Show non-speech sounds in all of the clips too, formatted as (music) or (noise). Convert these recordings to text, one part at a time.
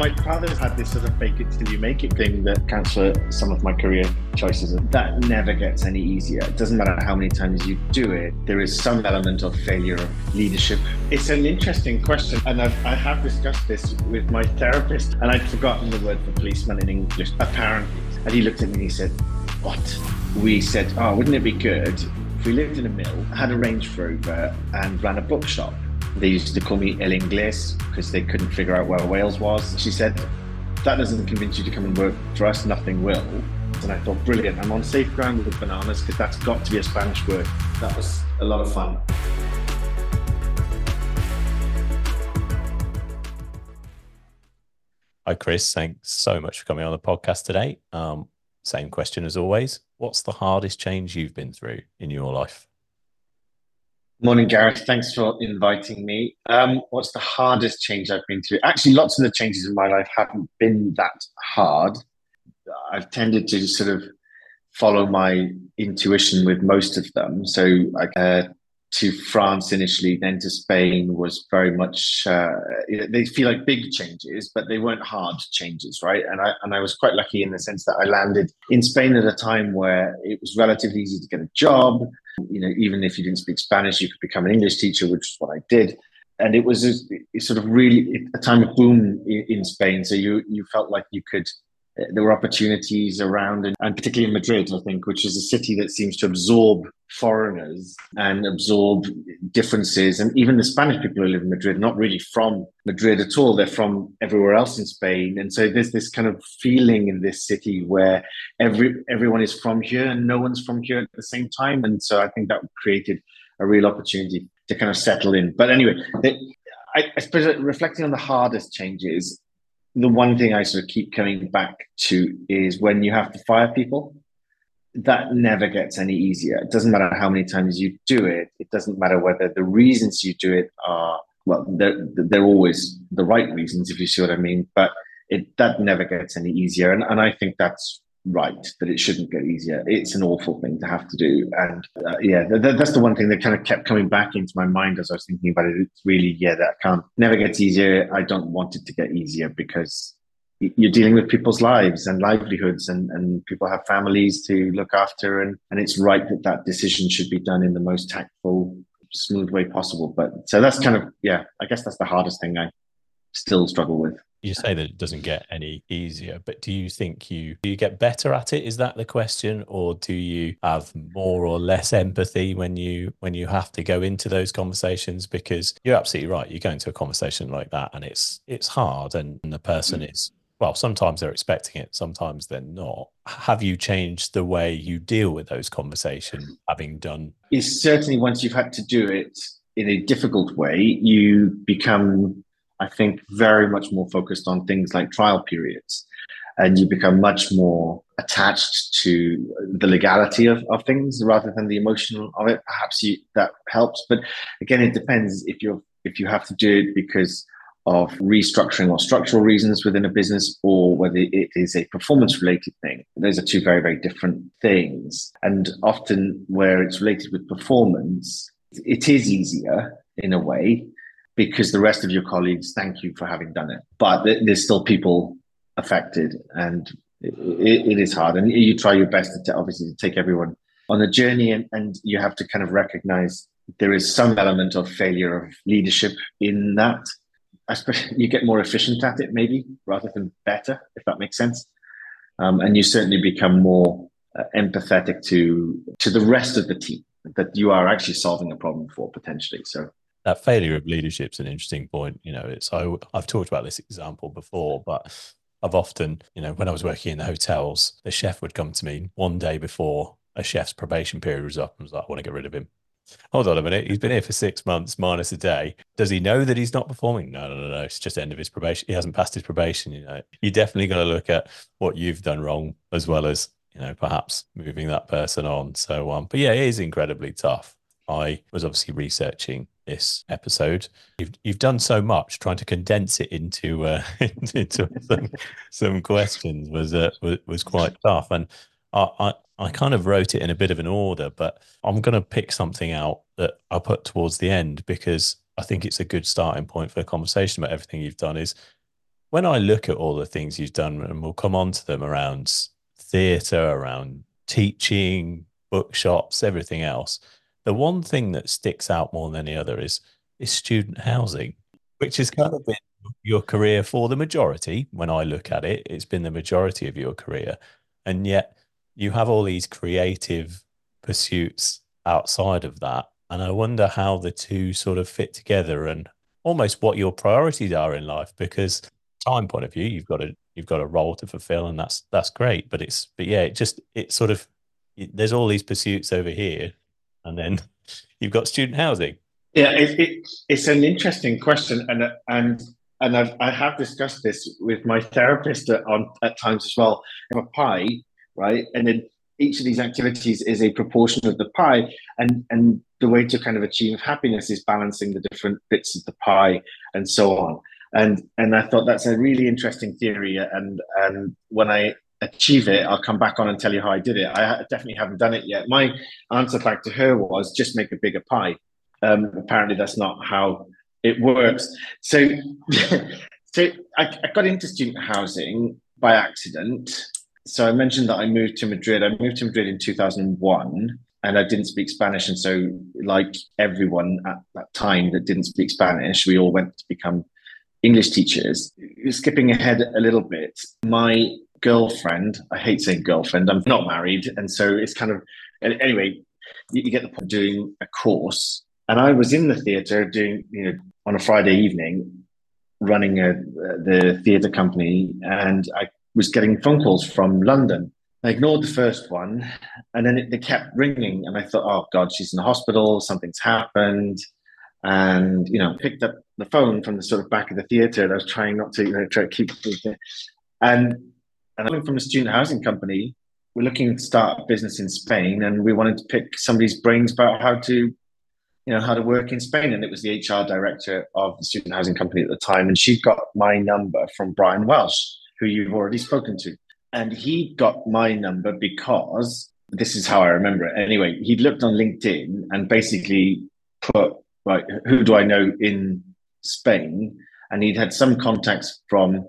my father's had this sort of fake it till you make it thing that for some of my career choices. That never gets any easier. It doesn't matter how many times you do it, there is some element of failure of leadership. It's an interesting question, and I've, I have discussed this with my therapist, and I'd forgotten the word for policeman in English, apparently. And he looked at me and he said, What? We said, Oh, wouldn't it be good if we lived in a mill, had a Range Rover, and ran a bookshop? They used to call me El Inglés because they couldn't figure out where Wales was. She said, That doesn't convince you to come and work for us, nothing will. And I thought, brilliant, I'm on safe ground with bananas because that's got to be a Spanish word. That was a lot of fun. Hi, Chris. Thanks so much for coming on the podcast today. Um, same question as always. What's the hardest change you've been through in your life? Morning, Gareth. Thanks for inviting me. Um, what's the hardest change I've been through? Actually, lots of the changes in my life haven't been that hard. I've tended to sort of follow my intuition with most of them. So, uh, to France initially, then to Spain was very much. Uh, they feel like big changes, but they weren't hard changes, right? And I and I was quite lucky in the sense that I landed in Spain at a time where it was relatively easy to get a job you know, even if you didn't speak Spanish, you could become an English teacher, which is what I did. And it was a, sort of really a time of boom in, in Spain. So you you felt like you could there were opportunities around, and, particularly in Madrid, I think, which is a city that seems to absorb foreigners and absorb differences. And even the Spanish people who live in Madrid, not really from Madrid at all, they're from everywhere else in Spain. And so there's this kind of feeling in this city where every everyone is from here and no one's from here at the same time. And so I think that created a real opportunity to kind of settle in. But anyway, I, I suppose reflecting on the hardest changes, the one thing I sort of keep coming back to is when you have to fire people, that never gets any easier. It doesn't matter how many times you do it. It doesn't matter whether the reasons you do it are well, they're they're always the right reasons, if you see what I mean. But it that never gets any easier, and and I think that's right that it shouldn't get easier. It's an awful thing to have to do, and uh, yeah, th- that's the one thing that kind of kept coming back into my mind as I was thinking about it. It's really yeah, that can't never gets easier. I don't want it to get easier because you're dealing with people's lives and livelihoods and, and people have families to look after and, and it's right that that decision should be done in the most tactful smooth way possible but so that's kind of yeah i guess that's the hardest thing i still struggle with you say that it doesn't get any easier but do you think you do you get better at it? Is that the question? Or do you have more or less empathy when you when you have to go into those conversations? Because you're absolutely right you go into a conversation like that and it's it's hard and, and the person mm. is well sometimes they're expecting it sometimes they're not. Have you changed the way you deal with those conversations having done? Is certainly once you've had to do it in a difficult way you become I think, very much more focused on things like trial periods. And you become much more attached to the legality of, of things rather than the emotional of it. Perhaps you, that helps. But again, it depends if you're if you have to do it because of restructuring or structural reasons within a business or whether it is a performance related thing. Those are two very, very different things. And often where it's related with performance, it is easier in a way because the rest of your colleagues thank you for having done it. But there's still people affected, and it, it is hard. And you try your best to obviously to take everyone on a journey, and, and you have to kind of recognize there is some element of failure of leadership in that. I (laughs) you get more efficient at it, maybe rather than better, if that makes sense. Um, and you certainly become more uh, empathetic to to the rest of the team that you are actually solving a problem for potentially. So that failure of leadership is an interesting point. You know, it's I, I've talked about this example before, but I've often, you know, when I was working in the hotels, the chef would come to me one day before a chef's probation period was up and was like, I want to get rid of him. Hold on a minute. He's been here for six months minus a day. Does he know that he's not performing? No, no, no, no. It's just end of his probation. He hasn't passed his probation. You know, you're definitely got to look at what you've done wrong as well as, you know, perhaps moving that person on. So, um, but yeah, it is incredibly tough. I was obviously researching this episode. You've you've done so much trying to condense it into uh, (laughs) into some, some questions was, uh, was quite tough, and I, I I kind of wrote it in a bit of an order, but I'm going to pick something out that I'll put towards the end because I think it's a good starting point for a conversation about everything you've done. Is when I look at all the things you've done, and we'll come on to them around theatre, around teaching, bookshops, everything else, the one thing that sticks out more than any other is is student housing, which has kind of been your career for the majority. When I look at it, it's been the majority of your career, and yet you have all these creative pursuits outside of that. And I wonder how the two sort of fit together and almost what your priorities are in life because time point of view you've got a you've got a role to fulfill and that's that's great but it's but yeah it just it sort of there's all these pursuits over here and then you've got student housing yeah it, it, it's an interesting question and and and I've, I have discussed this with my therapist at, on at times as well. a pie, right, and then each of these activities is a proportion of the pie and and the way to kind of achieve happiness is balancing the different bits of the pie and so on and and i thought that's a really interesting theory and and when i achieve it i'll come back on and tell you how i did it i definitely haven't done it yet my answer back to her was just make a bigger pie um, apparently that's not how it works so (laughs) so I, I got into student housing by accident so I mentioned that I moved to Madrid. I moved to Madrid in 2001 and I didn't speak Spanish. And so, like everyone at that time that didn't speak Spanish, we all went to become English teachers. Skipping ahead a little bit, my girlfriend, I hate saying girlfriend, I'm not married. And so it's kind of, anyway, you, you get the point doing a course. And I was in the theatre doing, you know, on a Friday evening, running a, uh, the theatre company. And I was getting phone calls from London. I ignored the first one, and then it, they kept ringing, and I thought, "Oh God, she's in the hospital. Something's happened." And you know, picked up the phone from the sort of back of the theatre, and I was trying not to, you know, try to keep. And and I'm from a student housing company. We're looking to start a business in Spain, and we wanted to pick somebody's brains about how to, you know, how to work in Spain. And it was the HR director of the student housing company at the time, and she got my number from Brian Welsh who you've already spoken to. And he got my number because this is how I remember it. Anyway, he looked on LinkedIn and basically put, like, who do I know in Spain? And he'd had some contacts from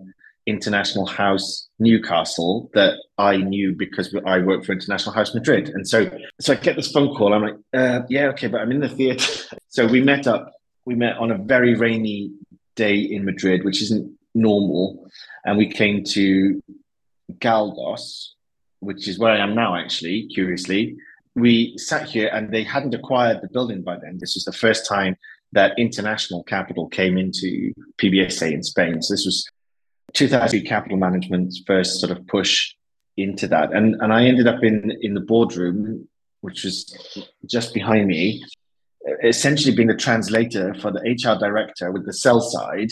International House Newcastle that I knew because I worked for International House Madrid. And so, so I get this phone call. I'm like, uh, yeah, okay, but I'm in the theatre. (laughs) so we met up. We met on a very rainy day in Madrid, which isn't normal, and we came to Galdós, which is where I am now. Actually, curiously, we sat here, and they hadn't acquired the building by then. This was the first time that international capital came into PBSA in Spain. So this was 2003 capital management's first sort of push into that, and and I ended up in in the boardroom, which was just behind me, essentially being the translator for the HR director with the sell side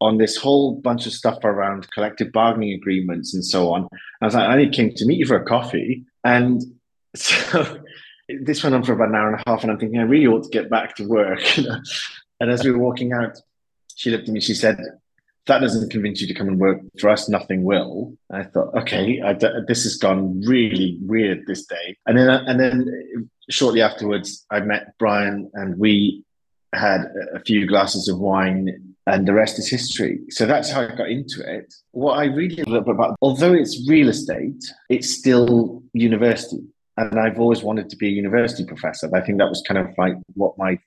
on this whole bunch of stuff around collective bargaining agreements and so on. I was like, I only came to meet you for a coffee. And (laughs) so this went on for about an hour and a half. And I'm thinking, I really ought to get back to work. (laughs) and as we were walking out, she looked at me, she said, that doesn't convince you to come and work for us, nothing will. I thought, okay, I, this has gone really weird this day. And then, and then shortly afterwards, I met Brian and we had a few glasses of wine and the rest is history. So that's how I got into it. What I really love about, although it's real estate, it's still university. And I've always wanted to be a university professor. I think that was kind of like what my,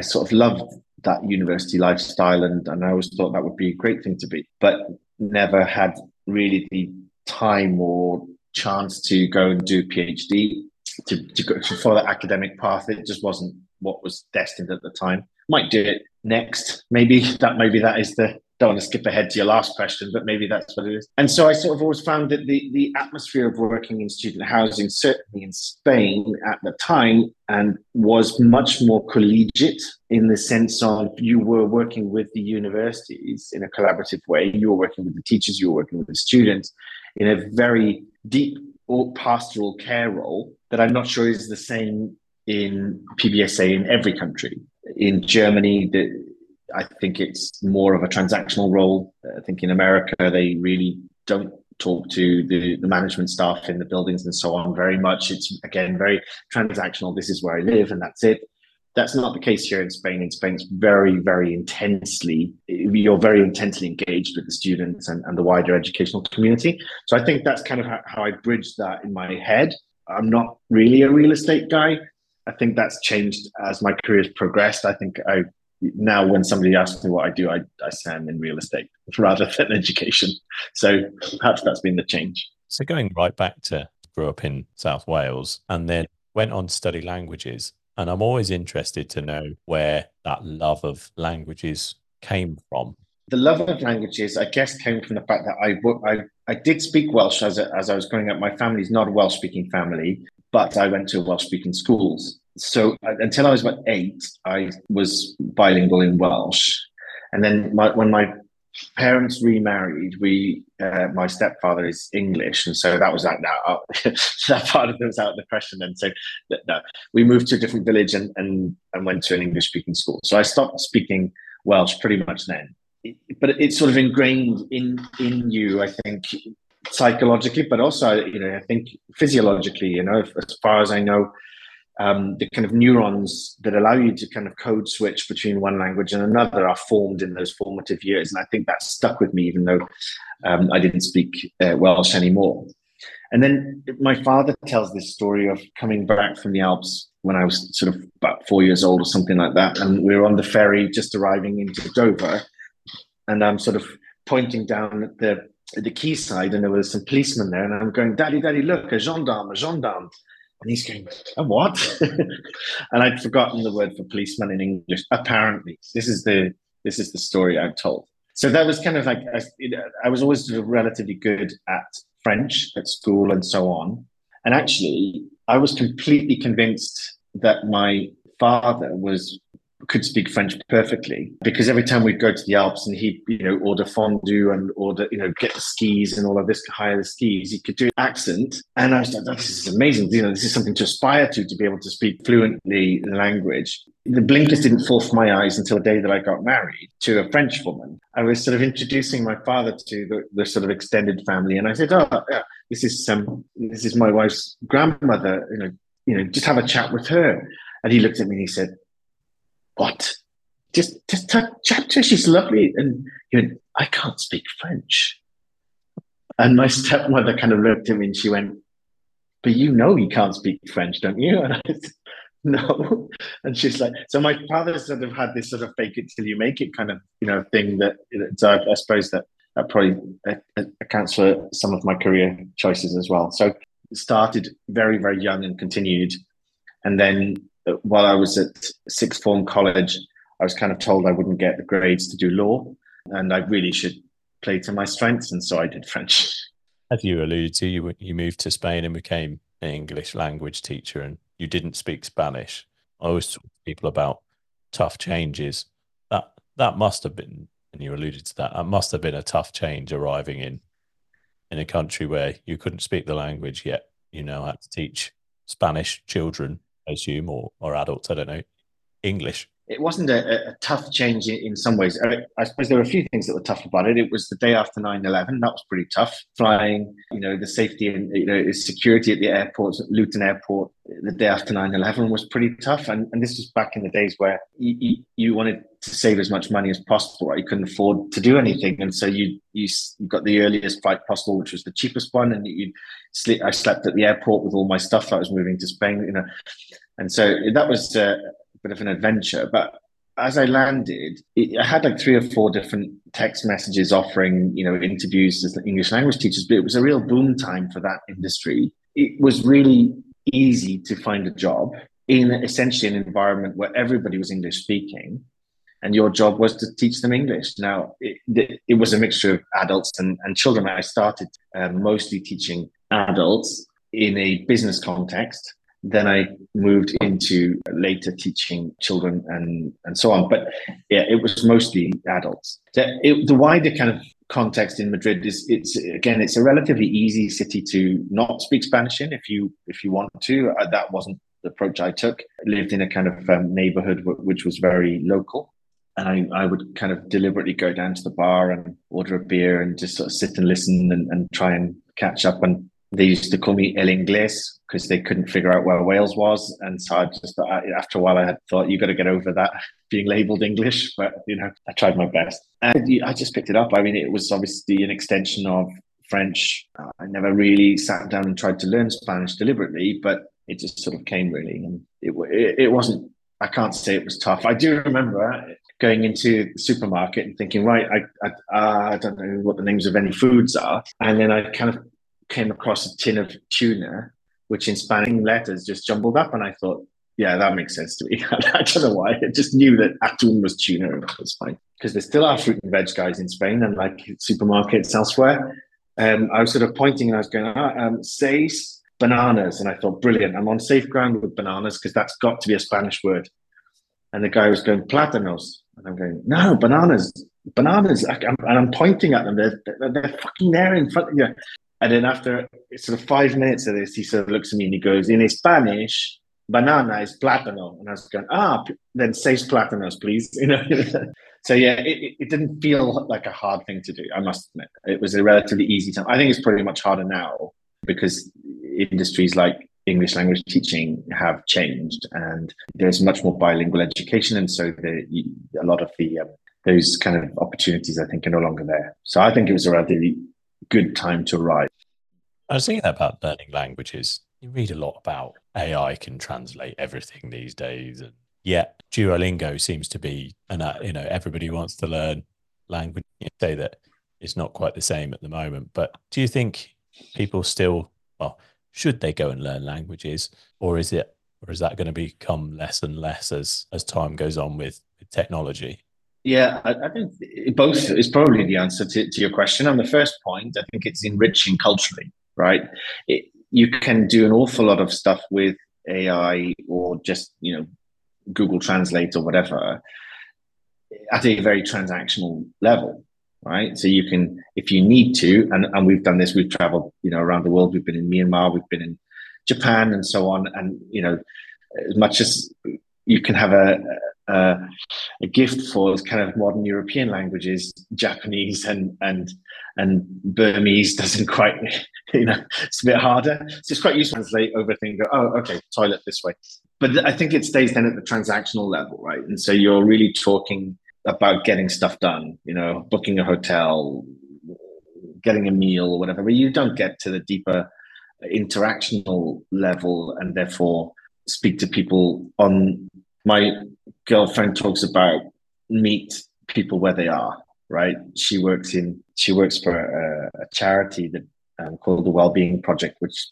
I sort of loved that university lifestyle. And, and I always thought that would be a great thing to be, but never had really the time or chance to go and do PhD to, to go to follow the academic path. It just wasn't what was destined at the time. Might do it next. Maybe (laughs) that maybe that is the don't want to skip ahead to your last question, but maybe that's what it is. And so I sort of always found that the, the atmosphere of working in student housing, certainly in Spain at the time, and was much more collegiate in the sense of you were working with the universities in a collaborative way. You were working with the teachers, you were working with the students in a very deep or pastoral care role that I'm not sure is the same in PBSA in every country. In Germany, the, I think it's more of a transactional role. Uh, I think in America, they really don't talk to the, the management staff in the buildings and so on very much. It's again very transactional. This is where I live, and that's it. That's not the case here in Spain. In Spain, it's very, very intensely, you're very intensely engaged with the students and, and the wider educational community. So I think that's kind of how, how I bridge that in my head. I'm not really a real estate guy. I think that's changed as my career has progressed. I think I now when somebody asks me what I do, I, I say I'm in real estate (laughs) rather than education. So perhaps that's been the change. So going right back to grew up in South Wales and then went on to study languages. And I'm always interested to know where that love of languages came from. The love of languages, I guess, came from the fact that I I, I did speak Welsh as, a, as I was growing up. My family's not a Welsh speaking family, but I went to Welsh speaking schools. So uh, until I was about eight, I was bilingual in Welsh. And then my, when my parents remarried, we uh, my stepfather is English, and so that was out now. (laughs) that part of it was out of the question. And so we moved to a different village and and and went to an English speaking school. So I stopped speaking Welsh pretty much then. But it's sort of ingrained in in you, I think, psychologically, but also you know I think physiologically. You know, as far as I know, um, the kind of neurons that allow you to kind of code switch between one language and another are formed in those formative years. And I think that stuck with me, even though um, I didn't speak uh, Welsh anymore. And then my father tells this story of coming back from the Alps when I was sort of about four years old or something like that. And we were on the ferry just arriving into Dover. And I'm sort of pointing down at the, at the quayside, and there was some policemen there. And I'm going, Daddy, Daddy, look, a gendarme, a gendarme. And he's going, a what? (laughs) and I'd forgotten the word for policeman in English. Apparently, this is the this is the story I'm told. So that was kind of like I, I was always relatively good at French at school and so on. And actually, I was completely convinced that my father was could speak French perfectly because every time we'd go to the Alps and he'd, you know, order fondue and order, you know, get the skis and all of this, hire the skis, he could do accent. And I was like, this is amazing. You know, this is something to aspire to, to be able to speak fluently the language. The blinkers didn't fall from my eyes until the day that I got married to a French woman. I was sort of introducing my father to the, the sort of extended family. And I said, oh, yeah, this is, um, this is my wife's grandmother, you know, you know, just have a chat with her. And he looked at me and he said, what? Just, just her. She's lovely. And you went, I can't speak French. And my stepmother kind of looked at me and she went, but you know you can't speak French, don't you? (laughs) And I said, no. And she's like, so my father sort of had this sort of fake it till you make it kind of, you know, thing that, so I, I suppose that that probably uh, uh, accounts for some of my career choices as well. So started very, very young and continued. And then while I was at sixth form college, I was kind of told I wouldn't get the grades to do law, and I really should play to my strengths, and so I did French. As you alluded to, you you moved to Spain and became an English language teacher, and you didn't speak Spanish. I always talk to people about tough changes. That that must have been, and you alluded to that. That must have been a tough change arriving in in a country where you couldn't speak the language yet. You know how to teach Spanish children I assume, or, or adults, I don't know, English? It wasn't a, a tough change in, some ways. I, suppose there were a few things that were tough about it. It was the day after 9 11. That was pretty tough. Flying, you know, the safety and, you know, security at the airport, Luton Airport, the day after 9 11 was pretty tough. And, and this was back in the days where you, you, you wanted to save as much money as possible. Right? You couldn't afford to do anything. And so you, you got the earliest flight possible, which was the cheapest one. And you sleep, I slept at the airport with all my stuff. I was moving to Spain, you know. And so that was uh, bit of an adventure. But as I landed, it, I had like three or four different text messages offering, you know, interviews as English language teachers, but it was a real boom time for that industry. It was really easy to find a job in essentially an environment where everybody was English speaking and your job was to teach them English. Now, it, it was a mixture of adults and, and children. I started uh, mostly teaching adults in a business context then I moved into later teaching children and, and so on. But yeah, it was mostly adults. The, it, the wider kind of context in Madrid is it's again it's a relatively easy city to not speak Spanish in if you if you want to. Uh, that wasn't the approach I took. I lived in a kind of um, neighborhood w- which was very local. And I, I would kind of deliberately go down to the bar and order a beer and just sort of sit and listen and, and try and catch up. And they used to call me El Inglés because they couldn't figure out where Wales was. And so I just after a while, I had thought, you got to get over that (laughs) being labeled English. But, you know, I tried my best. And I just picked it up. I mean, it was obviously an extension of French. I never really sat down and tried to learn Spanish deliberately, but it just sort of came really. And it, it, it wasn't, I can't say it was tough. I do remember going into the supermarket and thinking, right, I, I, uh, I don't know what the names of any foods are. And then I kind of came across a tin of tuna, which in Spanish letters just jumbled up. And I thought, yeah, that makes sense to me. (laughs) I don't know why. I just knew that atún was tuna and that was fine. Because there still are fruit and veg guys in Spain and like supermarkets elsewhere. Um, I was sort of pointing and I was going, ah, um, seis bananas. And I thought, brilliant. I'm on safe ground with bananas because that's got to be a Spanish word. And the guy was going, plátanos. And I'm going, no, bananas, bananas. and I'm pointing at them. They're, they're, they're fucking there in front of you. And then after sort of five minutes of this, he sort of looks at me and he goes, in Spanish, banana is plátano. And I was going, ah, then say plátanos, please. (laughs) You know. so yeah, it, it didn't feel like a hard thing to do. I must admit, it was a relatively easy time. I think it's pretty much harder now because industries like English language teaching have changed, and there's much more bilingual education, and so the, a lot of the um, those kind of opportunities I think are no longer there. So I think it was a relatively good time to arrive. I was thinking about learning languages. You read a lot about AI can translate everything these days, and yet Duolingo seems to be, and uh, you know, everybody wants to learn language. You say that it's not quite the same at the moment, but do you think people still, well, should they go and learn languages, or is it, or is that going to become less and less as as time goes on with, with technology? Yeah, I, I, think both is probably the answer to, to your question. On the first point, I think it's enriching culturally, right? It, you can do an awful lot of stuff with AI or just, you know, Google Translate or whatever at a very transactional level, right? So you can, if you need to, and, and we've done this, we've traveled, you know, around the world. We've been in Myanmar, we've been in Japan and so on. And, you know, as much as you can have a, uh, a gift for kind of modern European languages, Japanese and and and Burmese doesn't quite, (laughs) you know, it's a bit harder. So it's quite useful to translate over thing. Go, oh, okay, toilet this way. But I think it stays then at the transactional level, right? And so you're really talking about getting stuff done. You know, booking a hotel, getting a meal or whatever. But you don't get to the deeper interactional level, and therefore speak to people on my girlfriend talks about meet people where they are right? She works in she works for a, a charity that um, called the wellbeing project which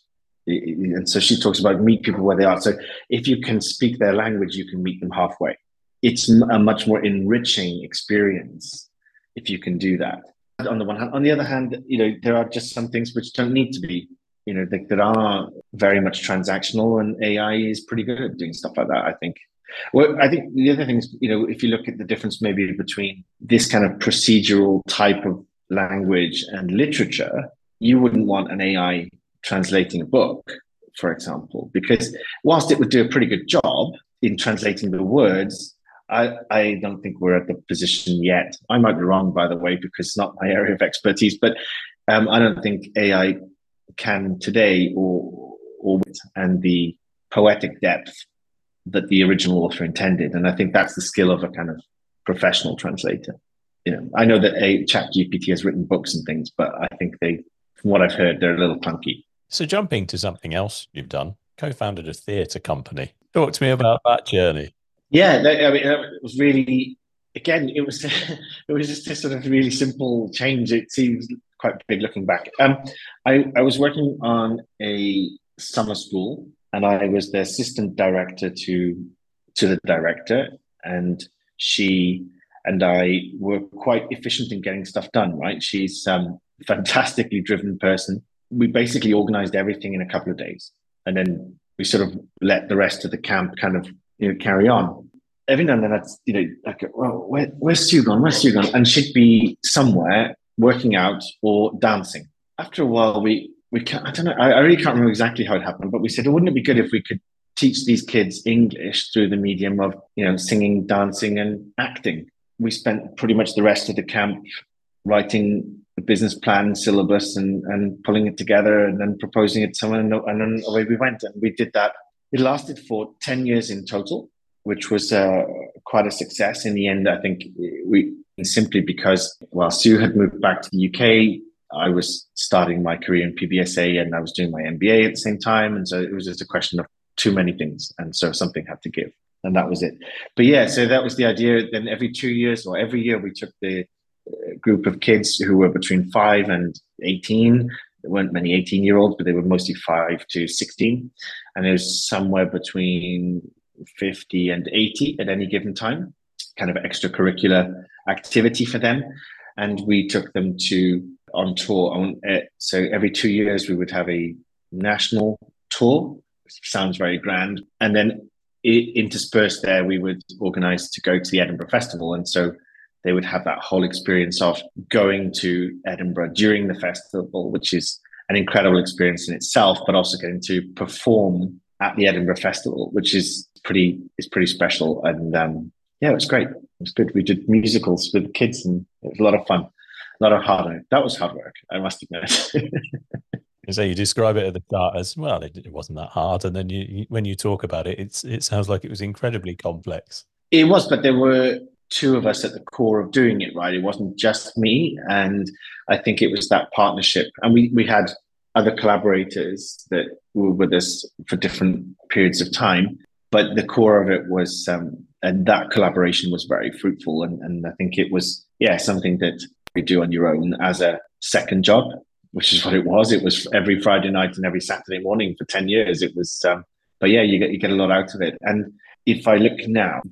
and so she talks about meet people where they are. So if you can speak their language you can meet them halfway. It's a much more enriching experience if you can do that. On the one hand on the other hand you know there are just some things which don't need to be you know that, that are very much transactional and ai is pretty good at doing stuff like that i think well, I think the other thing is, you know, if you look at the difference maybe between this kind of procedural type of language and literature, you wouldn't want an AI translating a book, for example, because whilst it would do a pretty good job in translating the words, I, I don't think we're at the position yet. I might be wrong, by the way, because it's not my area of expertise, but um, I don't think AI can today or, or with and the poetic depth that the original author intended. And I think that's the skill of a kind of professional translator. You know, I know that a chat GPT has written books and things, but I think they, from what I've heard, they're a little clunky. So jumping to something else you've done, co-founded a theatre company. Talk to me about that journey. Yeah, I mean, it was really, again, it was, (laughs) it was just a sort of really simple change. It seems quite big looking back. Um, I, I was working on a summer school and I was the assistant director to to the director, and she and I were quite efficient in getting stuff done. Right, she's um, a fantastically driven person. We basically organized everything in a couple of days, and then we sort of let the rest of the camp kind of you know carry on. Every now and then, I'd you know like, well, where, where's Stu gone? Where's Stu gone? And she'd be somewhere working out or dancing. After a while, we we can't, I don't know, I, I really can't remember exactly how it happened, but we said, wouldn't it be good if we could teach these kids English through the medium of, you know, singing, dancing, and acting? We spent pretty much the rest of the camp writing the business plan syllabus and and pulling it together and then proposing it to someone and, then away we went. And we did that. It lasted for 10 years in total which was uh, quite a success. In the end i think we simply because while sue had moved back to the uk i was starting my career in pbsa and i was doing my mba at the same time and so it was just a question of too many things and so something had to give and that was it but yeah so that was the idea then every two years or every year we took the uh, group of kids who were between five and 18. There weren't many 18 year olds, but they were mostly five to 16. And it was somewhere between 50 and 80 at any given time, kind of extracurricular activity for them. And we took them to on tour. On, uh, so every two years, we would have a national tour. Sounds very grand. And then interspersed there, we would organize to go to the Edinburgh Festival. And so they would have that whole experience of going to Edinburgh during the festival, which is an incredible experience in itself, but also getting to perform at the Edinburgh Festival, which is pretty is pretty special. And um, yeah, it was great. It was good. We did musicals with kids, and it was a lot of fun. A lot of hard work. That was hard work. I must admit. (laughs) so you describe it at the start as well. It, it wasn't that hard, and then you, you, when you talk about it, it's it sounds like it was incredibly complex. It was, but there were two of us at the core of doing it right. It wasn't just me, and I think it was that partnership. And we we had other collaborators that were with us for different periods of time, but the core of it was, um, and that collaboration was very fruitful. And and I think it was yeah something that you do on your own as a second job, which is what it was. It was every Friday night and every Saturday morning for ten years. It was. Um, but yeah, you get you get a lot out of it. And if I look now,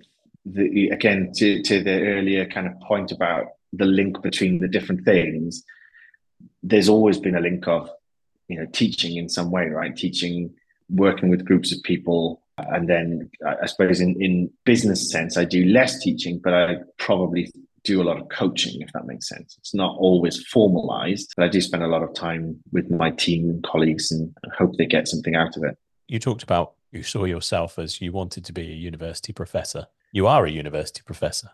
the, again to, to the earlier kind of point about the link between the different things there's always been a link of you know teaching in some way right teaching working with groups of people and then i suppose in, in business sense i do less teaching but i probably do a lot of coaching if that makes sense. It's not always formalized but i do spend a lot of time with my team and colleagues and hope they get something out of it. You talked about you saw yourself as you wanted to be a university professor. You are a university professor.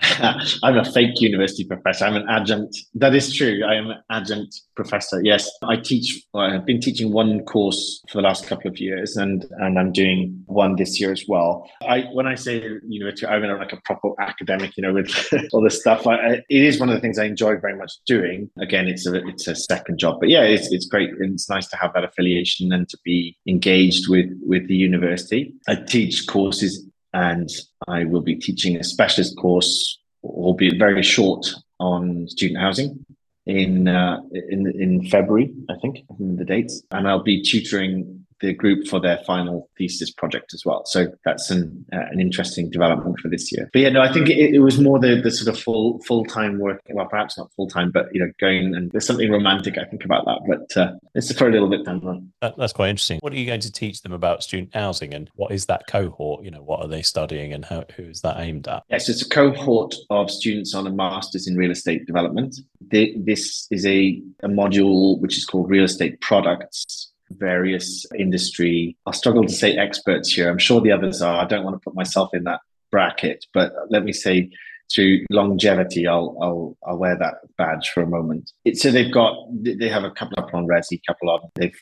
(laughs) I'm a fake university professor. I'm an adjunct. That is true. I am an adjunct professor. Yes, I teach. Well, I've been teaching one course for the last couple of years, and and I'm doing one this year as well. I when I say university, I'm mean like a proper academic, you know, with (laughs) all this stuff. I, I, it is one of the things I enjoy very much doing. Again, it's a it's a second job, but yeah, it's it's great. It's nice to have that affiliation and to be engaged with with the university. I teach courses and I will be teaching a specialist course, albeit very short, on student housing in uh, in in February, I think, the dates, and I'll be tutoring the group for their final thesis project as well. So that's an uh, an interesting development for this year. But yeah, no, I think it, it was more the the sort of full full time work. Well, perhaps not full time, but you know, going and there's something romantic I think about that. But uh, it's for a little bit down the line. That, that's quite interesting. What are you going to teach them about student housing, and what is that cohort? You know, what are they studying, and how who is that aimed at? Yes, it's a cohort of students on a master's in real estate development. this is a, a module which is called real estate products various industry. I'll struggle to say experts here. I'm sure the others are. I don't want to put myself in that bracket, but let me say to longevity, I'll I'll I'll wear that badge for a moment. It, so they've got they have a couple up on Resi, couple of they've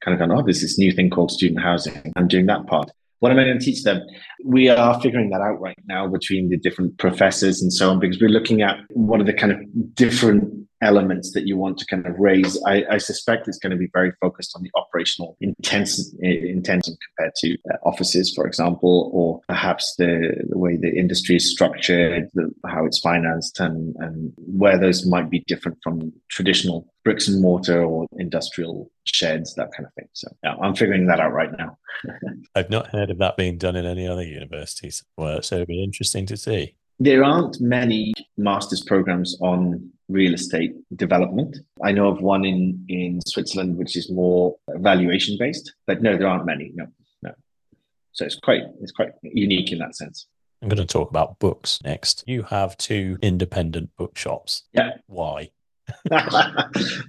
kind of gone, oh, there's this new thing called student housing. I'm doing that part. What am I going to teach them? We are figuring that out right now between the different professors and so on, because we're looking at what are the kind of different elements that you want to kind of raise. I, I suspect it's going to be very focused on the operational intention, intention compared to uh, offices, for example, or perhaps the, the way the industry is structured, the, how it's financed, and, and where those might be different from traditional bricks and mortar or industrial sheds, that kind of thing. So yeah, I'm figuring that out right now. (laughs) I've not heard of that being done in any other universities. Well, so it'll be interesting to see. There aren't many master's programs on real estate development. I know of one in, in Switzerland, which is more valuation based, but no, there aren't many. No, no. So it's quite it's quite unique in that sense. I'm going to talk about books next. You have two independent bookshops. Yeah. Why? (laughs)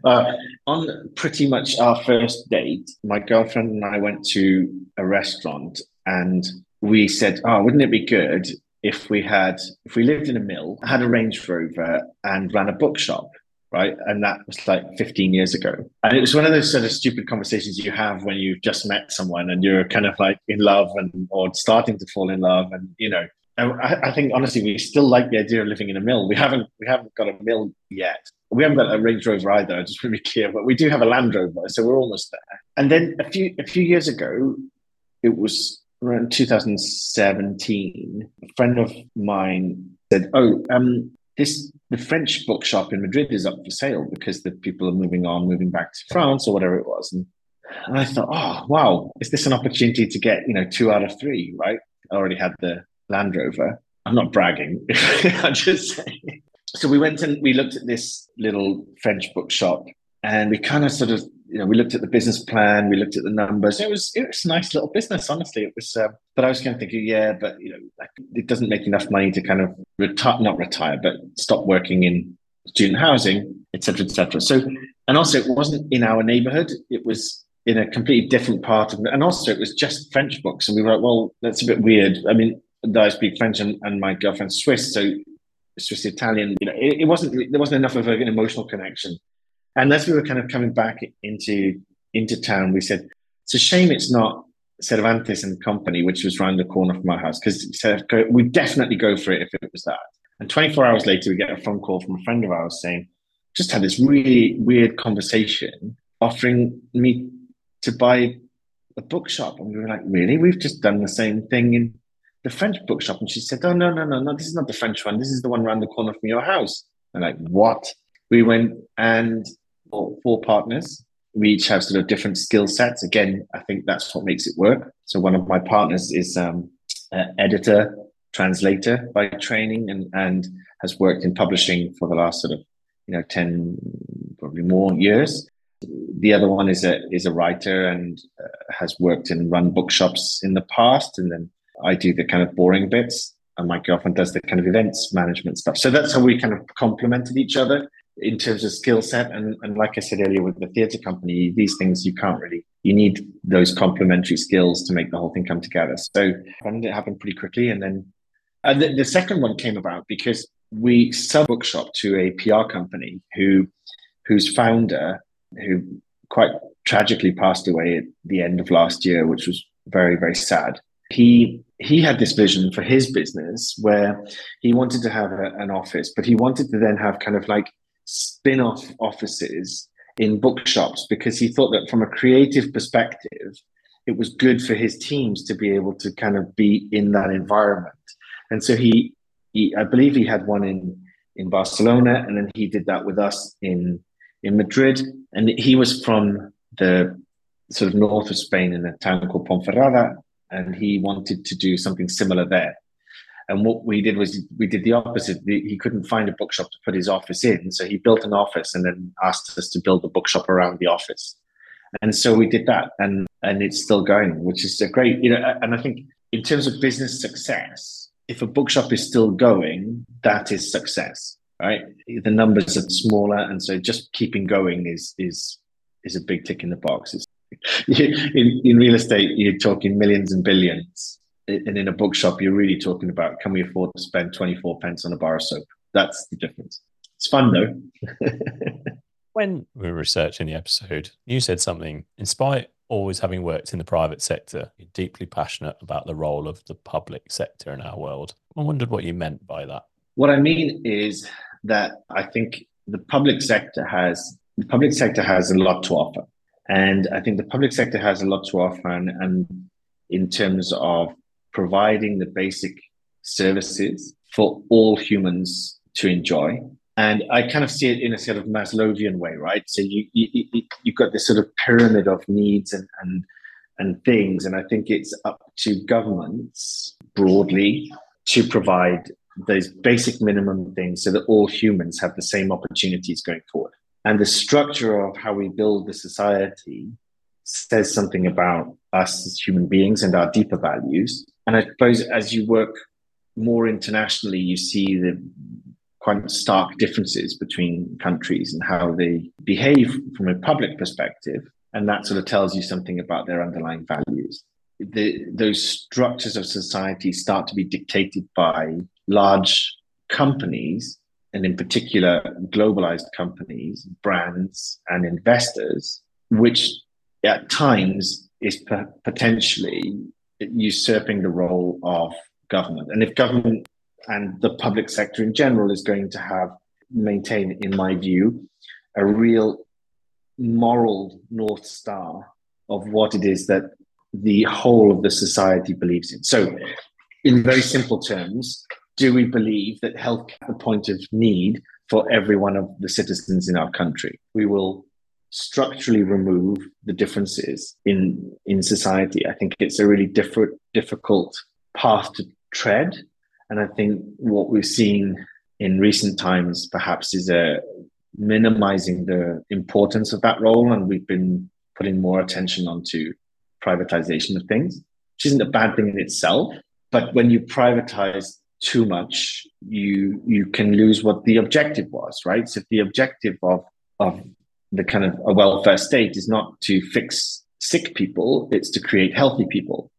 uh, on pretty much our first date, my girlfriend and I went to a restaurant and we said, Oh, wouldn't it be good if we had if we lived in a mill, had a Range Rover, and ran a bookshop. right? And that was like 15 years ago. And it was one of those sort of stupid conversations you have when you've just met someone and you're kind of like in love and or starting to fall in love. And, you know, I, I think honestly, we still like the idea of living in a mill. We haven't we haven't got a mill yet. We haven't got a Range Rover either, I (laughs) just want to be clear, but we do have a Land Rover, so we're almost there. And then a few a few years ago, it was around 2017, a friend of mine said, "Oh, um, this the French bookshop in Madrid is up for sale because the people are moving on, moving back to France or whatever it was." And, and I thought, "Oh, wow, is this an opportunity to get you know two out of three? Right? I already had the Land Rover. I'm not bragging. (laughs) I'm just saying." So we went and we looked at this little French bookshop, and we kind of sort of you know, we looked at the business plan, we looked at the numbers. It was it was a nice little business, honestly. It was, uh, but I was kind of thinking, yeah, but you know, like, it doesn't make enough money to kind of retire, not retire, but stop working in student housing, etc., etc. So, and also it wasn't in our neighborhood; it was in a completely different part of, and also it was just French books, and we were like, well, that's a bit weird. I mean, I speak French, and, and my girlfriend's Swiss, so Swiss Italian. You know, it, it wasn't there wasn't enough of an emotional connection. And as we were kind of coming back into into town, we said, it's a shame it's not Cervantes and Company, which was round the corner from our house, because we'd definitely go for it if it was that. And 24 hours later, we get a phone call from a friend of ours saying, just had this really weird conversation offering me to buy a bookshop. And we were like, really? We've just done the same thing in the French bookshop. And she said, oh, no, no, no, no, this is not the French one. This is the one around the corner from your house. And like, what? We went and four, four partners. We each have sort of different skill sets. Again, I think that's what makes it work. So one of my partners is um, editor, translator by training, and and has worked in publishing for the last sort of you know ten probably more years. The other one is a is a writer and uh, has worked and run bookshops in the past, and then I do the kind of boring bits, and my girlfriend does the kind of events management stuff. So that's how we kind of complemented each other in terms of skill set. And, and like I said earlier with the theatre company, these things you can't really, you need those complementary skills to make the whole thing come together. So it happened pretty quickly. And then and the, the second one came about because we sub bookshop to a PR company who whose founder, who quite tragically passed away at the end of last year, which was very, very sad. He he had this vision for his business where he wanted to have a, an office, but he wanted to then have kind of like spin-off offices in bookshops because he thought that from a creative perspective it was good for his teams to be able to kind of be in that environment. And so he, he i believe he had one in in barcelona and then he did that with us in in madrid. And he was from the sort of north of spain in a town called ponferrada and he wanted to do something similar there and what we did was we did the opposite. He couldn't find a bookshop to put his office in. So he built an office and then asked us to build a bookshop around the office. And so we did that and, and it's still going, which is a great, you know, and I think in terms of business success, if a bookshop is still going, that is success, right? The numbers are smaller. And so just keeping going is, is, is a big tick in the box. In, in real estate, you're talking millions and billions and in a bookshop, you're really talking about can we afford to spend 24 pence on a bar of soap? That's the difference. It's fun though. (laughs) when we were researching the episode, you said something, in spite always having worked in the private sector, you're deeply passionate about the role of the public sector in our world. I wondered what you meant by that. What I mean is that I think the public sector has the public sector has a lot to offer. And I think the public sector has a lot to offer and, and in terms of providing the basic services for all humans to enjoy. And I kind of see it in a sort of Maslowian way, right? So you, you, you you've got this sort of pyramid of needs and, and and things, and I think it's up to governments broadly to provide those basic minimum things so that all humans have the same opportunities going forward. And the structure of how we build the society says something about us as human beings and our deeper values. And I suppose as you work more internationally, you see the quite stark differences between countries and how they behave from a public perspective. And that sort of tells you something about their underlying values. The, those structures of society start to be dictated by large companies and in particular globalized companies, brands, and investors, which at times is potentially usurping the role of government. And if government and the public sector in general is going to have maintain, in my view, a real moral north star of what it is that the whole of the society believes in. So, in very simple terms, do we believe that health is the point of need for every one of the citizens in our country? We will structurally remove the differences in in society. I think it's a really different, difficult path to tread, and I think what we've seen in recent times perhaps is a minimizing the importance of that role, and we've been putting more attention onto privatization of things, which isn't a bad thing in itself. But when you privatize too much, you you can lose what the objective was, right? So if the objective of of the kind of a welfare state is not to fix sick people, it's to create healthy people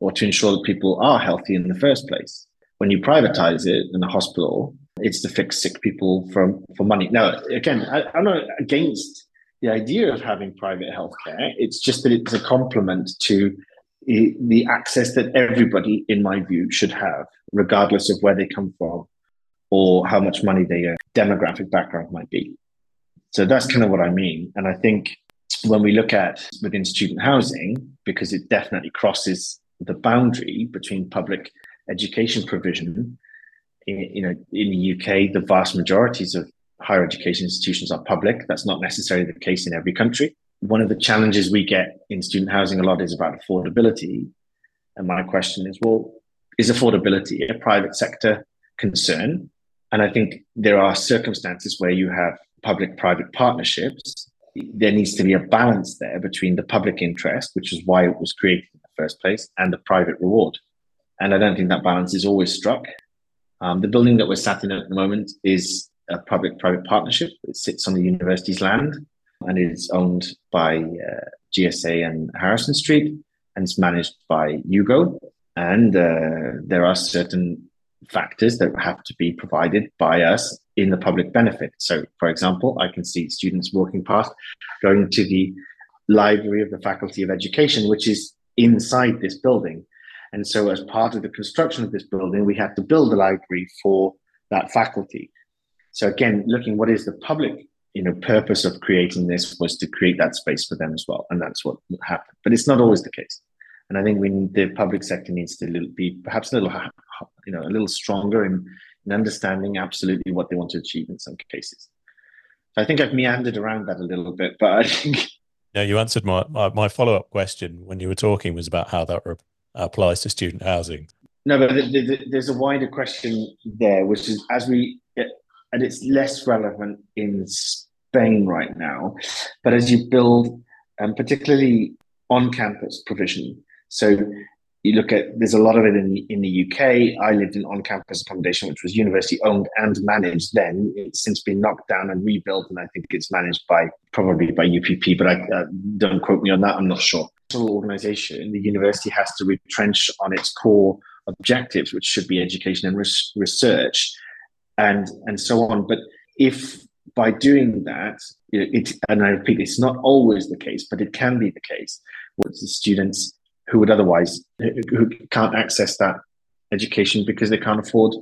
or to ensure that people are healthy in the first place. When you privatize it in a hospital, it's to fix sick people from for money. Now, again, I, I'm not against the idea of having private healthcare. It's just that it's a complement to the access that everybody, in my view, should have, regardless of where they come from or how much money their demographic background might be. So that's kind of what I mean. And I think when we look at within student housing, because it definitely crosses the boundary between public education provision, you know, in the UK, the vast majorities of higher education institutions are public. That's not necessarily the case in every country. One of the challenges we get in student housing a lot is about affordability. And my question is, well, is affordability a private sector concern? And I think there are circumstances where you have public private partnerships. There needs to be a balance there between the public interest, which is why it was created in the first place, and the private reward. And I don't think that balance is always struck. Um, the building that we're sat in at the moment is a public private partnership. It sits on the university's land and is owned by uh, GSA and Harrison Street and it's managed by Yugo. And uh, there are certain factors that have to be provided by us in the public benefit. So, for example, I can see students walking past going to the library of the Faculty of Education, which is inside this building. And so, as part of the construction of this building, we had to build a library for that faculty. So, again, looking what is the public you know purpose of creating this was to create that space for them as well, and that's what happened. But it's not always the case, and I think we the public sector needs to be perhaps a little you know a little stronger in, in understanding absolutely what they want to achieve in some cases. So I think I've meandered around that a little bit, but I think. (laughs) Yeah, you answered my, my, my follow up question when you were talking was about how that applies to student housing. No, but the, the, there's a wider question there, which is as we and it's less relevant in Spain right now. But as you build, um, particularly on campus provision, so you look at there's a lot of it in the, in the UK. I lived in on campus accommodation, which was university owned and managed. Then it's since been knocked down and rebuilt, and I think it's managed by probably by UPP, but I uh, don't quote me on that. I'm not sure. Organization, the university has to retrench on its core objectives, which should be education and res- research and and so on. But if by doing that, it, and I repeat, it's not always the case, but it can be the case with the students who would otherwise who can't access that education because they can't afford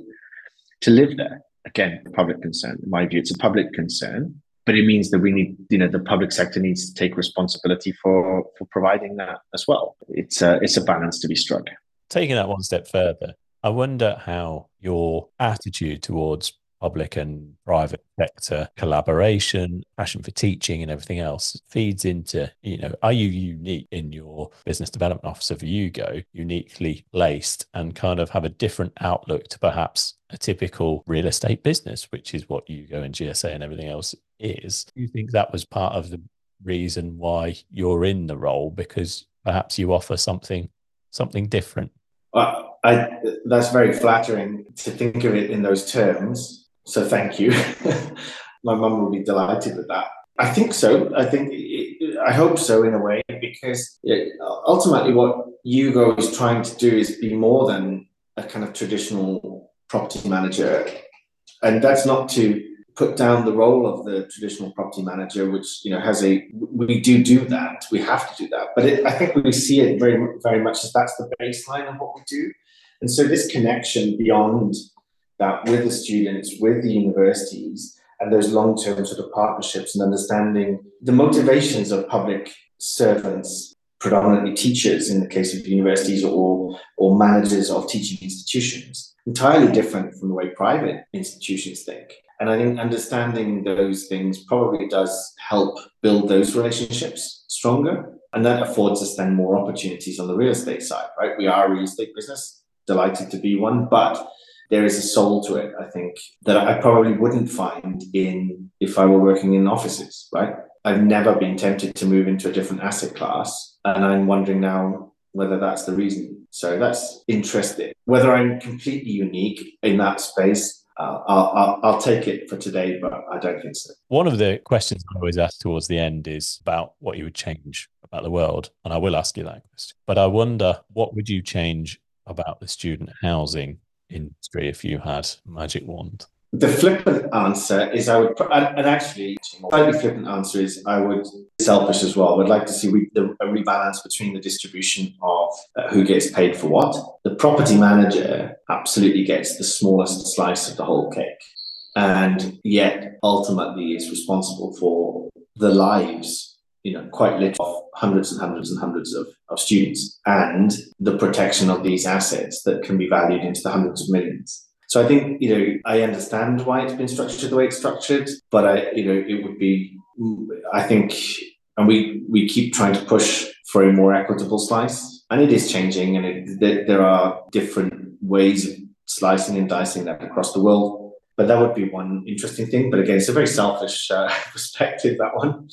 to live there. Again, public concern. In my view, it's a public concern, but it means that we need, you know, the public sector needs to take responsibility for for providing that as well. It's a it's a balance to be struck. Taking that one step further, I wonder how your attitude towards public and private sector collaboration, passion for teaching and everything else feeds into, you know, are you unique in your business development officer for Yugo, uniquely laced and kind of have a different outlook to perhaps a typical real estate business, which is what Yugo and GSA and everything else is. Do you think that was part of the reason why you're in the role? Because perhaps you offer something something different well, I, that's very flattering to think of it in those terms. So thank you. (laughs) My mum will be delighted with that. I think so. I think I hope so in a way because ultimately what Yugo is trying to do is be more than a kind of traditional property manager. and that's not to put down the role of the traditional property manager, which you know has a we do do that, we have to do that, but it, I think we see it very very much as that's the baseline of what we do, and so this connection beyond that with the students, with the universities, and those long-term sort of partnerships and understanding the motivations of public servants predominantly teachers in the case of universities or or managers of teaching institutions entirely different from the way private institutions think. And i think understanding those things probably does help build those relationships stronger and that affords us then more opportunities on the real estate side right? We are a real estate business delighted to be one but there is a soul to it i think that i probably wouldn't find in if i were working in offices right I've never been tempted to move into a different asset class. And I'm wondering now whether that's the reason. So that's interesting. Whether I'm completely unique in that space, uh, I'll, I'll, I'll, take it for today, but I don't think so. One of the questions I always ask towards the end is about what you would change about the world. And I will ask you that question. But I wonder, what would you change about the student housing industry if you had magic wand? The flippant answer is I would, and, actually, slightly flippant answer is I would selfish as well. I would like to see a rebalance between the distribution of uh, who gets paid for what. The property manager absolutely gets the smallest slice of the whole cake, and yet ultimately is responsible for the lives you know, quite literally hundreds and hundreds and hundreds of, of students and the protection of these assets that can be valued into the hundreds of millions. So I think, you know, I understand why it's been structured the way it's structured, but I, you know, it would be, I think, and we, we keep trying to push for a more equitable slice and it is changing and it, there are different ways of slicing and dicing that across the world. But that would be one interesting thing. But again, it's a very selfish uh, (laughs) perspective, that one.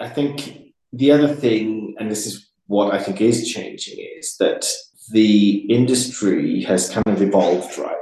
I think the other thing, and this is what I think is changing, is that the industry has kind of evolved, right?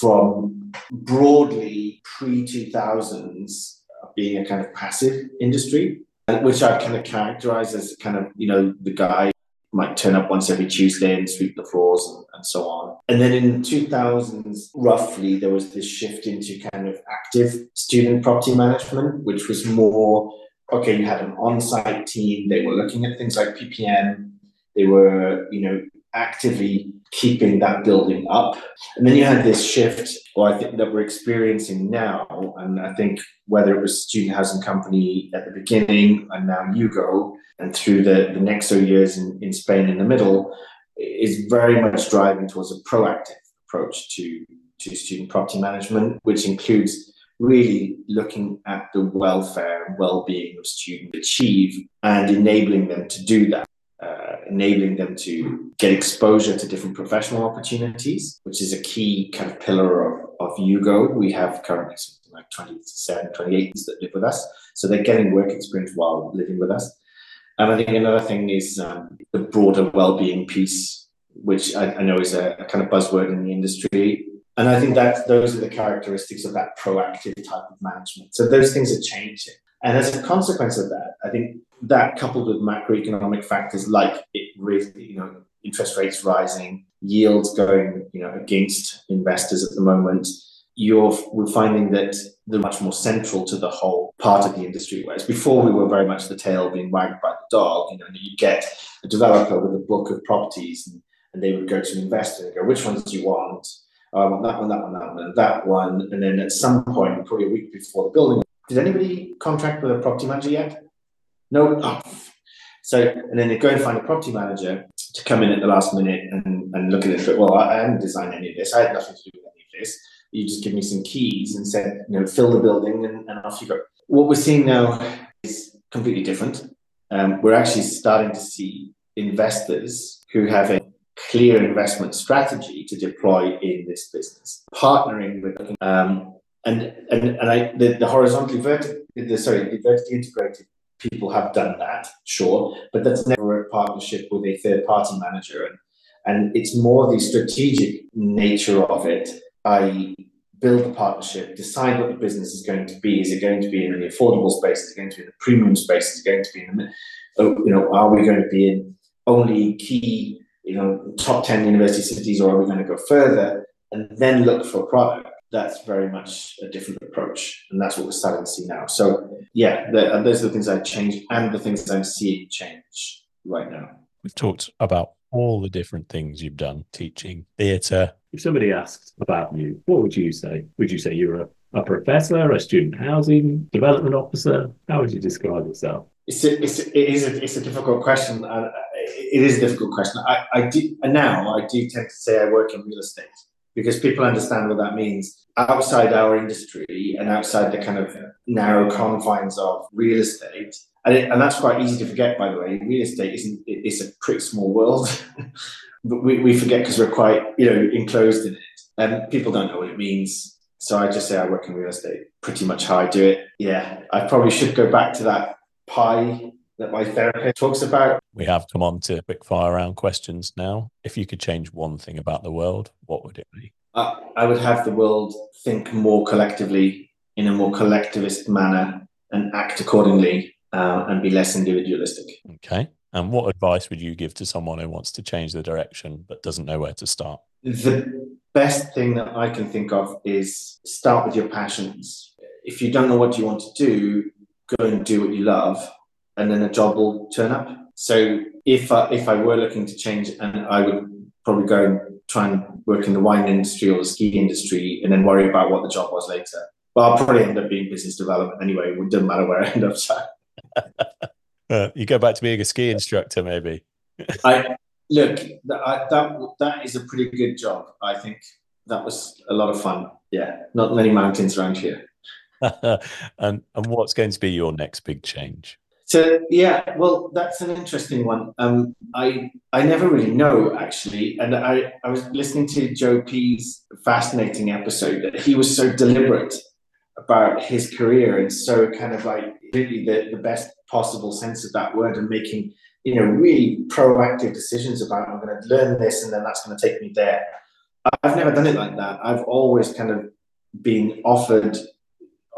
from broadly pre 2000s being a kind of passive industry, which I've kind of characterized as kind of, you know, the guy might turn up once every Tuesday and sweep the floors and, and so on. And then in 2000s, roughly, there was this shift into kind of active student property management, which was more okay, you had an on site team, they were looking at things like PPM, they were, you know, actively keeping that building up. And then you had this shift, or I think that we're experiencing now. And I think whether it was Student Housing Company at the beginning and now Yugo, and through the, the Nexo years in, in Spain in the middle, is very much driving towards a proactive approach to, to student property management, which includes really looking at the welfare and well-being of students achieve and enabling them to do that uh, enabling them to get exposure to different professional opportunities, which is a key kind of pillar of, of Yugo. We have currently something like 27, 28 that live with us. So they're getting work experience while living with us. And I think another thing is um, the broader well-being piece, which I, I know is a, a, kind of buzzword in the industry. And I think that those are the characteristics of that proactive type of management. So those things are changing. And as a consequence of that, I think that coupled with macroeconomic factors like it really, you know, interest rates rising, yields going, you know, against investors at the moment, you're we're finding that they're much more central to the whole part of the industry. Whereas before we were very much the tail being wagged by the dog. You know, you get a developer with a book of properties and, and they would go to an investor and go, which ones do you want? I want that one, that one, that one, and that one. And then at some point, probably a week before the building, did anybody contract with a property manager yet? No. Oh. So, and then they go and find a property manager to come in at the last minute and, and look at it. Well, I, haven't designed any of this. I had nothing to do with any of this. You just give me some keys and said, you know, fill the building and, and off you go. What we're seeing now is completely different. Um, we're actually starting to see investors who have a clear investment strategy to deploy in this business, partnering with um, and and and I the, the horizontally vertically the sorry the vertically integrated people have done that, sure, but that's never a partnership with a third party manager. And, and it's more the strategic nature of it. I build the partnership, decide what the business is going to be. Is it going to be in the affordable space? Is it going to be in the premium space? Is it going to be in the, oh, you know, are we going to be in only key, you know, top 10 university cities or are we going to go further and then look for a product? that's very much a different approach, and that's what we're starting to see now. So yeah, the, those are the things I've changed, and the things I'm seeing change right now. We've talked about all the different things you've done, teaching, theatre. If somebody asks about you, what would you say? Would you say you're a, a professor, a student housing development officer? How would you describe yourself? It's a, it's a, it is a, it's a difficult question. Uh, it is a difficult question. I, I do, now I do tend to say I work in real estate because people understand what that means outside our industry and outside the kind of narrow confines of real estate. And, it, and that's quite easy to forget, by the way. Real estate isn't, it's a pretty small world. (laughs) but we, we forget because we're quite, you know, enclosed in it. And people don't know what it means. So I just say I work in real estate, pretty much how I do it. Yeah, I probably should go back to that pie that my therapist talks about. We have come on to quick fire round questions now. If you could change one thing about the world, what would it be? Uh, I would have the world think more collectively in a more collectivist manner and act accordingly uh, and be less individualistic. Okay. And what advice would you give to someone who wants to change the direction but doesn't know where to start? The best thing that I can think of is start with your passions. If you don't know what you want to do, go and do what you love and then a job will turn up. So if I, if I were looking to change, and I would probably go and try and work in the wine industry or the ski industry, and then worry about what the job was later. But I'll probably end up being business development anyway. It doesn't matter where I end up. So. (laughs) uh, you go back to being a ski instructor, maybe. (laughs) I look that, that that is a pretty good job. I think that was a lot of fun. Yeah, not many mountains around here. (laughs) and and what's going to be your next big change? So yeah, well, that's an interesting one. Um, I I never really know actually, and I I was listening to Joe P's fascinating episode. That he was so deliberate about his career and so kind of like really the, the best possible sense of that word and making you know really proactive decisions about I'm going to learn this and then that's going to take me there. I've never done it like that. I've always kind of been offered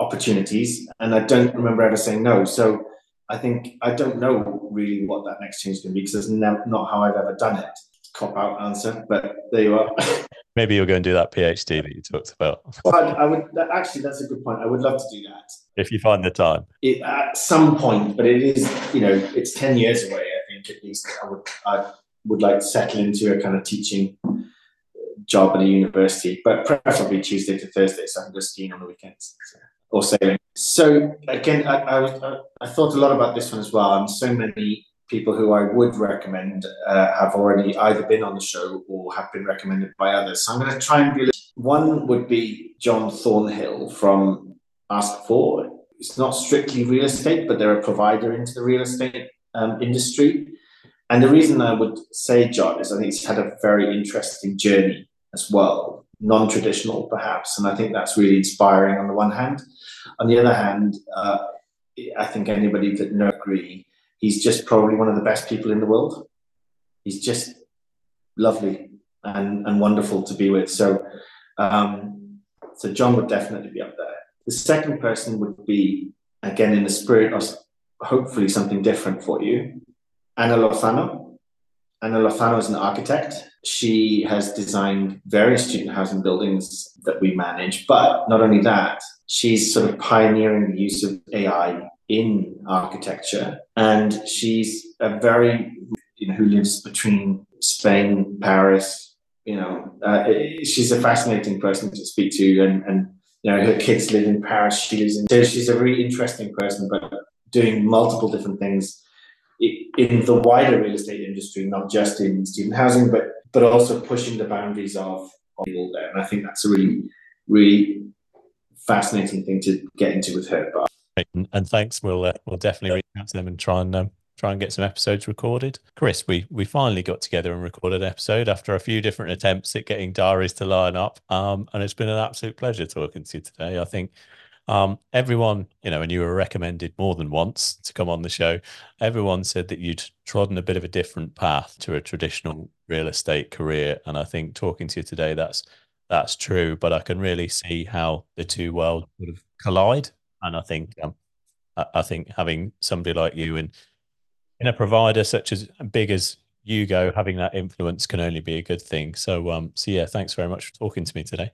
opportunities and I don't remember ever saying no. So I think I don't know really what that next change is going to be because it's not how I've ever done it. Cop out answer, but there you are. (laughs) Maybe you'll go and do that PhD that you talked about. well, I, I would actually. That's a good point. I would love to do that if you find the time. It, at some point, but it is you know it's ten years away. I think at least I would I would like to settle into a kind of teaching job at a university, but preferably Tuesday to Thursday, so I can go skiing on the weekends. So or sailing. So again, I, I, I, thought a lot about this one as well, and so many people who I would recommend uh, have already either been on the show or have been recommended by others. So I'm going to try and be. One would be John Thornhill from ASK4. It's not strictly real estate, but they're a provider into the real estate um, industry. And the reason I would say John is I think he's had a very interesting journey as well, non traditional perhaps. And I think that's really inspiring on the one hand. On the other hand, uh, I think anybody that know agree, he's just probably one of the best people in the world. He's just lovely and, and wonderful to be with. So, um, so John would definitely be up there. The second person would be, again, in the spirit of hopefully something different for you, Anna Lozano. Anna Lozano is an architect. She has designed various student housing buildings that we manage, but not only that, she's sort of pioneering the use of AI in architecture. And she's a very, you know, who lives between Spain, Paris, you know, uh, she's a fascinating person to speak to. And, and, you know, her kids live in Paris. She lives in, so she's a really interesting person, but doing multiple different things in the wider real estate industry, not just in student housing, but but also pushing the boundaries of, people there. And I think that's a really, really fascinating thing to get into with her. But and thanks, we'll uh, we'll definitely reach out to them and try and um, try and get some episodes recorded. Chris, we we finally got together and recorded an episode after a few different attempts at getting diaries to line up. Um, and it's been an absolute pleasure talking to you today. I think um, everyone, you know, and you were recommended more than once to come on the show. Everyone said that you'd trodden a bit of a different path to a traditional real estate career, and I think talking to you today, that's that's true, but I can really see how the two worlds sort of collide. And I think um, I think having somebody like you in in a provider such as big as Yugo, having that influence can only be a good thing. So um, so yeah, thanks very much for talking to me today.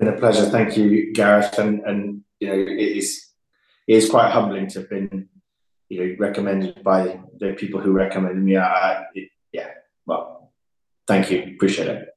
Been a pleasure. Thank you, Gareth. And and you know, it is it is quite humbling to have been you know recommended by the people who recommended me. I, it, yeah, well, thank you, appreciate it.